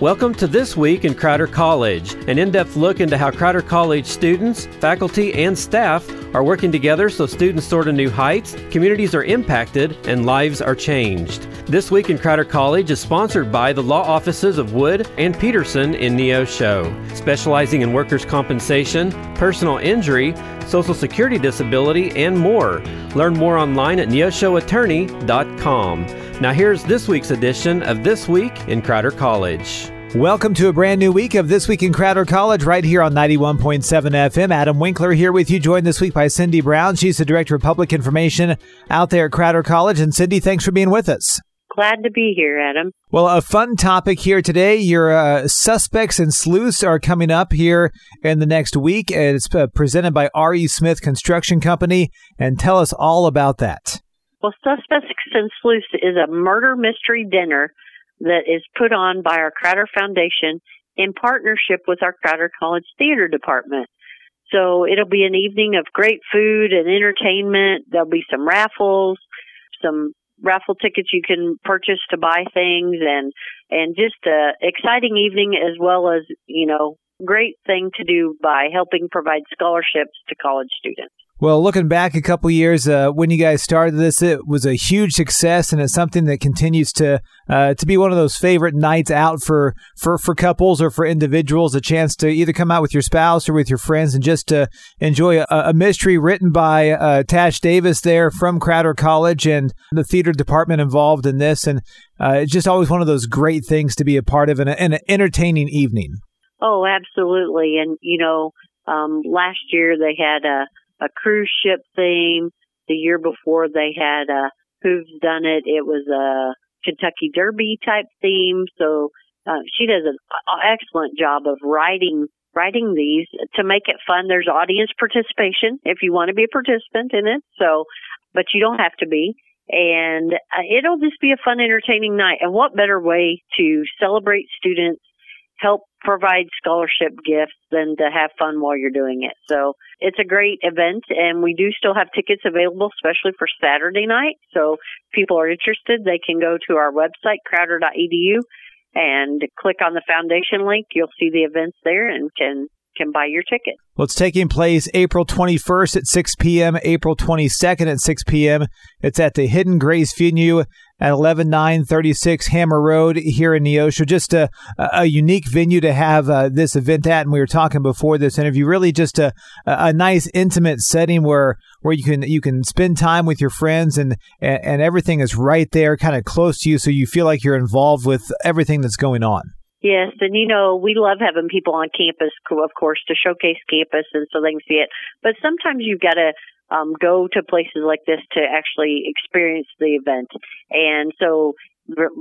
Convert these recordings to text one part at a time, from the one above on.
Welcome to This Week in Crowder College, an in depth look into how Crowder College students, faculty, and staff are working together so students soar to new heights, communities are impacted, and lives are changed. This Week in Crowder College is sponsored by the law offices of Wood and Peterson in Neosho, specializing in workers' compensation, personal injury, social security disability, and more. Learn more online at neoshoattorney.com. Now, here's this week's edition of This Week in Crowder College. Welcome to a brand new week of This Week in Crowder College right here on 91.7 FM. Adam Winkler here with you, joined this week by Cindy Brown. She's the Director of Public Information out there at Crowder College. And Cindy, thanks for being with us. Glad to be here, Adam. Well, a fun topic here today. Your uh, suspects and sleuths are coming up here in the next week. It's uh, presented by R.E. Smith Construction Company. And tell us all about that. Well, Suspects and Sleuths is a murder mystery dinner that is put on by our Crowder Foundation in partnership with our Crowder College Theater Department. So it'll be an evening of great food and entertainment. There'll be some raffles, some raffle tickets you can purchase to buy things and and just a exciting evening as well as, you know, great thing to do by helping provide scholarships to college students. Well, looking back a couple years uh, when you guys started this, it was a huge success, and it's something that continues to uh, to be one of those favorite nights out for, for for couples or for individuals. A chance to either come out with your spouse or with your friends and just to enjoy a, a mystery written by uh, Tash Davis there from Crowder College and the theater department involved in this, and uh, it's just always one of those great things to be a part of and an entertaining evening. Oh, absolutely, and you know, um, last year they had a a cruise ship theme. The year before they had a Who's Done It. It was a Kentucky Derby type theme. So uh, she does an excellent job of writing writing these to make it fun. There's audience participation if you want to be a participant in it. So, but you don't have to be. And uh, it'll just be a fun, entertaining night. And what better way to celebrate students help provide scholarship gifts than to have fun while you're doing it. So it's a great event and we do still have tickets available, especially for Saturday night. So if people are interested, they can go to our website, crowder.edu and click on the foundation link. You'll see the events there and can can buy your ticket. Well, it's taking place April 21st at 6 p.m., April 22nd at 6 p.m. It's at the Hidden Grace venue at 11936 Hammer Road here in Neosho. Just a, a unique venue to have uh, this event at. And we were talking before this interview, really just a, a nice intimate setting where, where you can, you can spend time with your friends and, and, everything is right there, kind of close to you. So you feel like you're involved with everything that's going on. Yes, and you know, we love having people on campus, of course, to showcase campus and so they can see it. But sometimes you've got to um, go to places like this to actually experience the event. And so,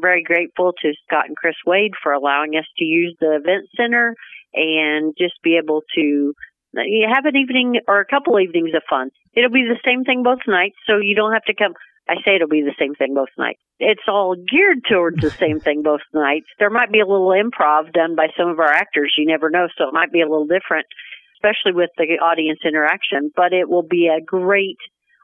very grateful to Scott and Chris Wade for allowing us to use the event center and just be able to have an evening or a couple evenings of fun. It'll be the same thing both nights, so you don't have to come. I say it'll be the same thing both nights. It's all geared towards the same thing both nights. There might be a little improv done by some of our actors. You never know, so it might be a little different, especially with the audience interaction. But it will be a great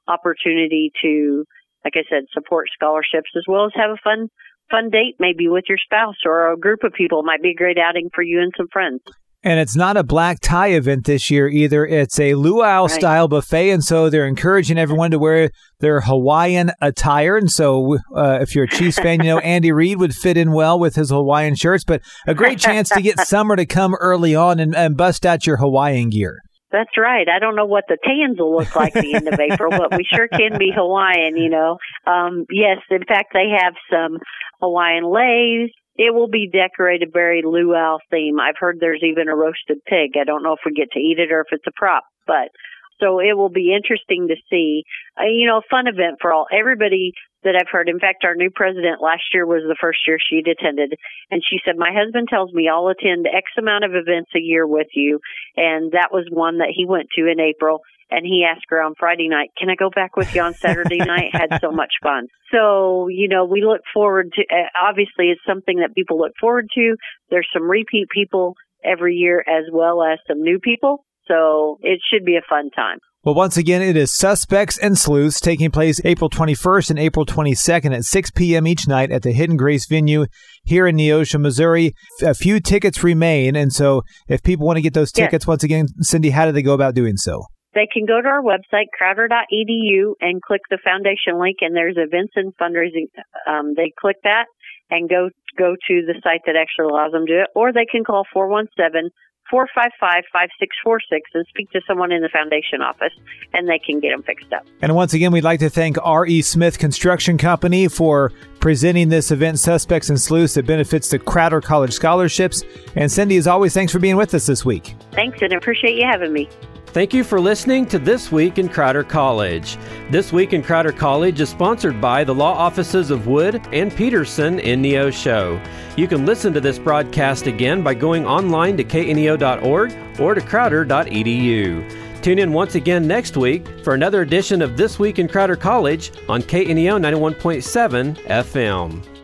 opportunity to, like I said, support scholarships as well as have a fun, fun date maybe with your spouse or a group of people. It might be a great outing for you and some friends. And it's not a black tie event this year either. It's a luau right. style buffet. And so they're encouraging everyone to wear their Hawaiian attire. And so uh, if you're a Chiefs fan, you know, Andy Reid would fit in well with his Hawaiian shirts, but a great chance to get summer to come early on and, and bust out your Hawaiian gear. That's right. I don't know what the tans will look like the end of April, but we sure can be Hawaiian, you know. Um, yes, in fact, they have some Hawaiian leis it will be decorated very luau theme. I've heard there's even a roasted pig. I don't know if we get to eat it or if it's a prop, but so it will be interesting to see. Uh, you know, a fun event for all everybody that I've heard. In fact, our new president last year was the first year she'd attended, and she said, "My husband tells me I'll attend X amount of events a year with you," and that was one that he went to in April and he asked her on Friday night, "Can I go back with you on Saturday night?" Had so much fun. So you know, we look forward to. Uh, obviously, it's something that people look forward to. There's some repeat people every year as well as some new people. So it should be a fun time. Well, once again, it is Suspects and Sleuths taking place April 21st and April 22nd at 6 p.m. each night at the Hidden Grace venue here in Neosho, Missouri. A few tickets remain. And so if people want to get those tickets, once again, Cindy, how do they go about doing so? They can go to our website, crowder.edu, and click the foundation link, and there's events and fundraising. Um, they click that and go go to the site that actually allows them to do it, or they can call 417 455 5646 and speak to someone in the foundation office and they can get them fixed up. And once again, we'd like to thank R.E. Smith Construction Company for presenting this event, Suspects and Sleuths, that benefits the Crowder College scholarships. And Cindy, as always, thanks for being with us this week. Thanks, and I appreciate you having me. Thank you for listening to This Week in Crowder College. This Week in Crowder College is sponsored by the law offices of Wood and Peterson in Neosho. You can listen to this broadcast again by going online to kneo.org or to crowder.edu. Tune in once again next week for another edition of This Week in Crowder College on KNEO 91.7 FM.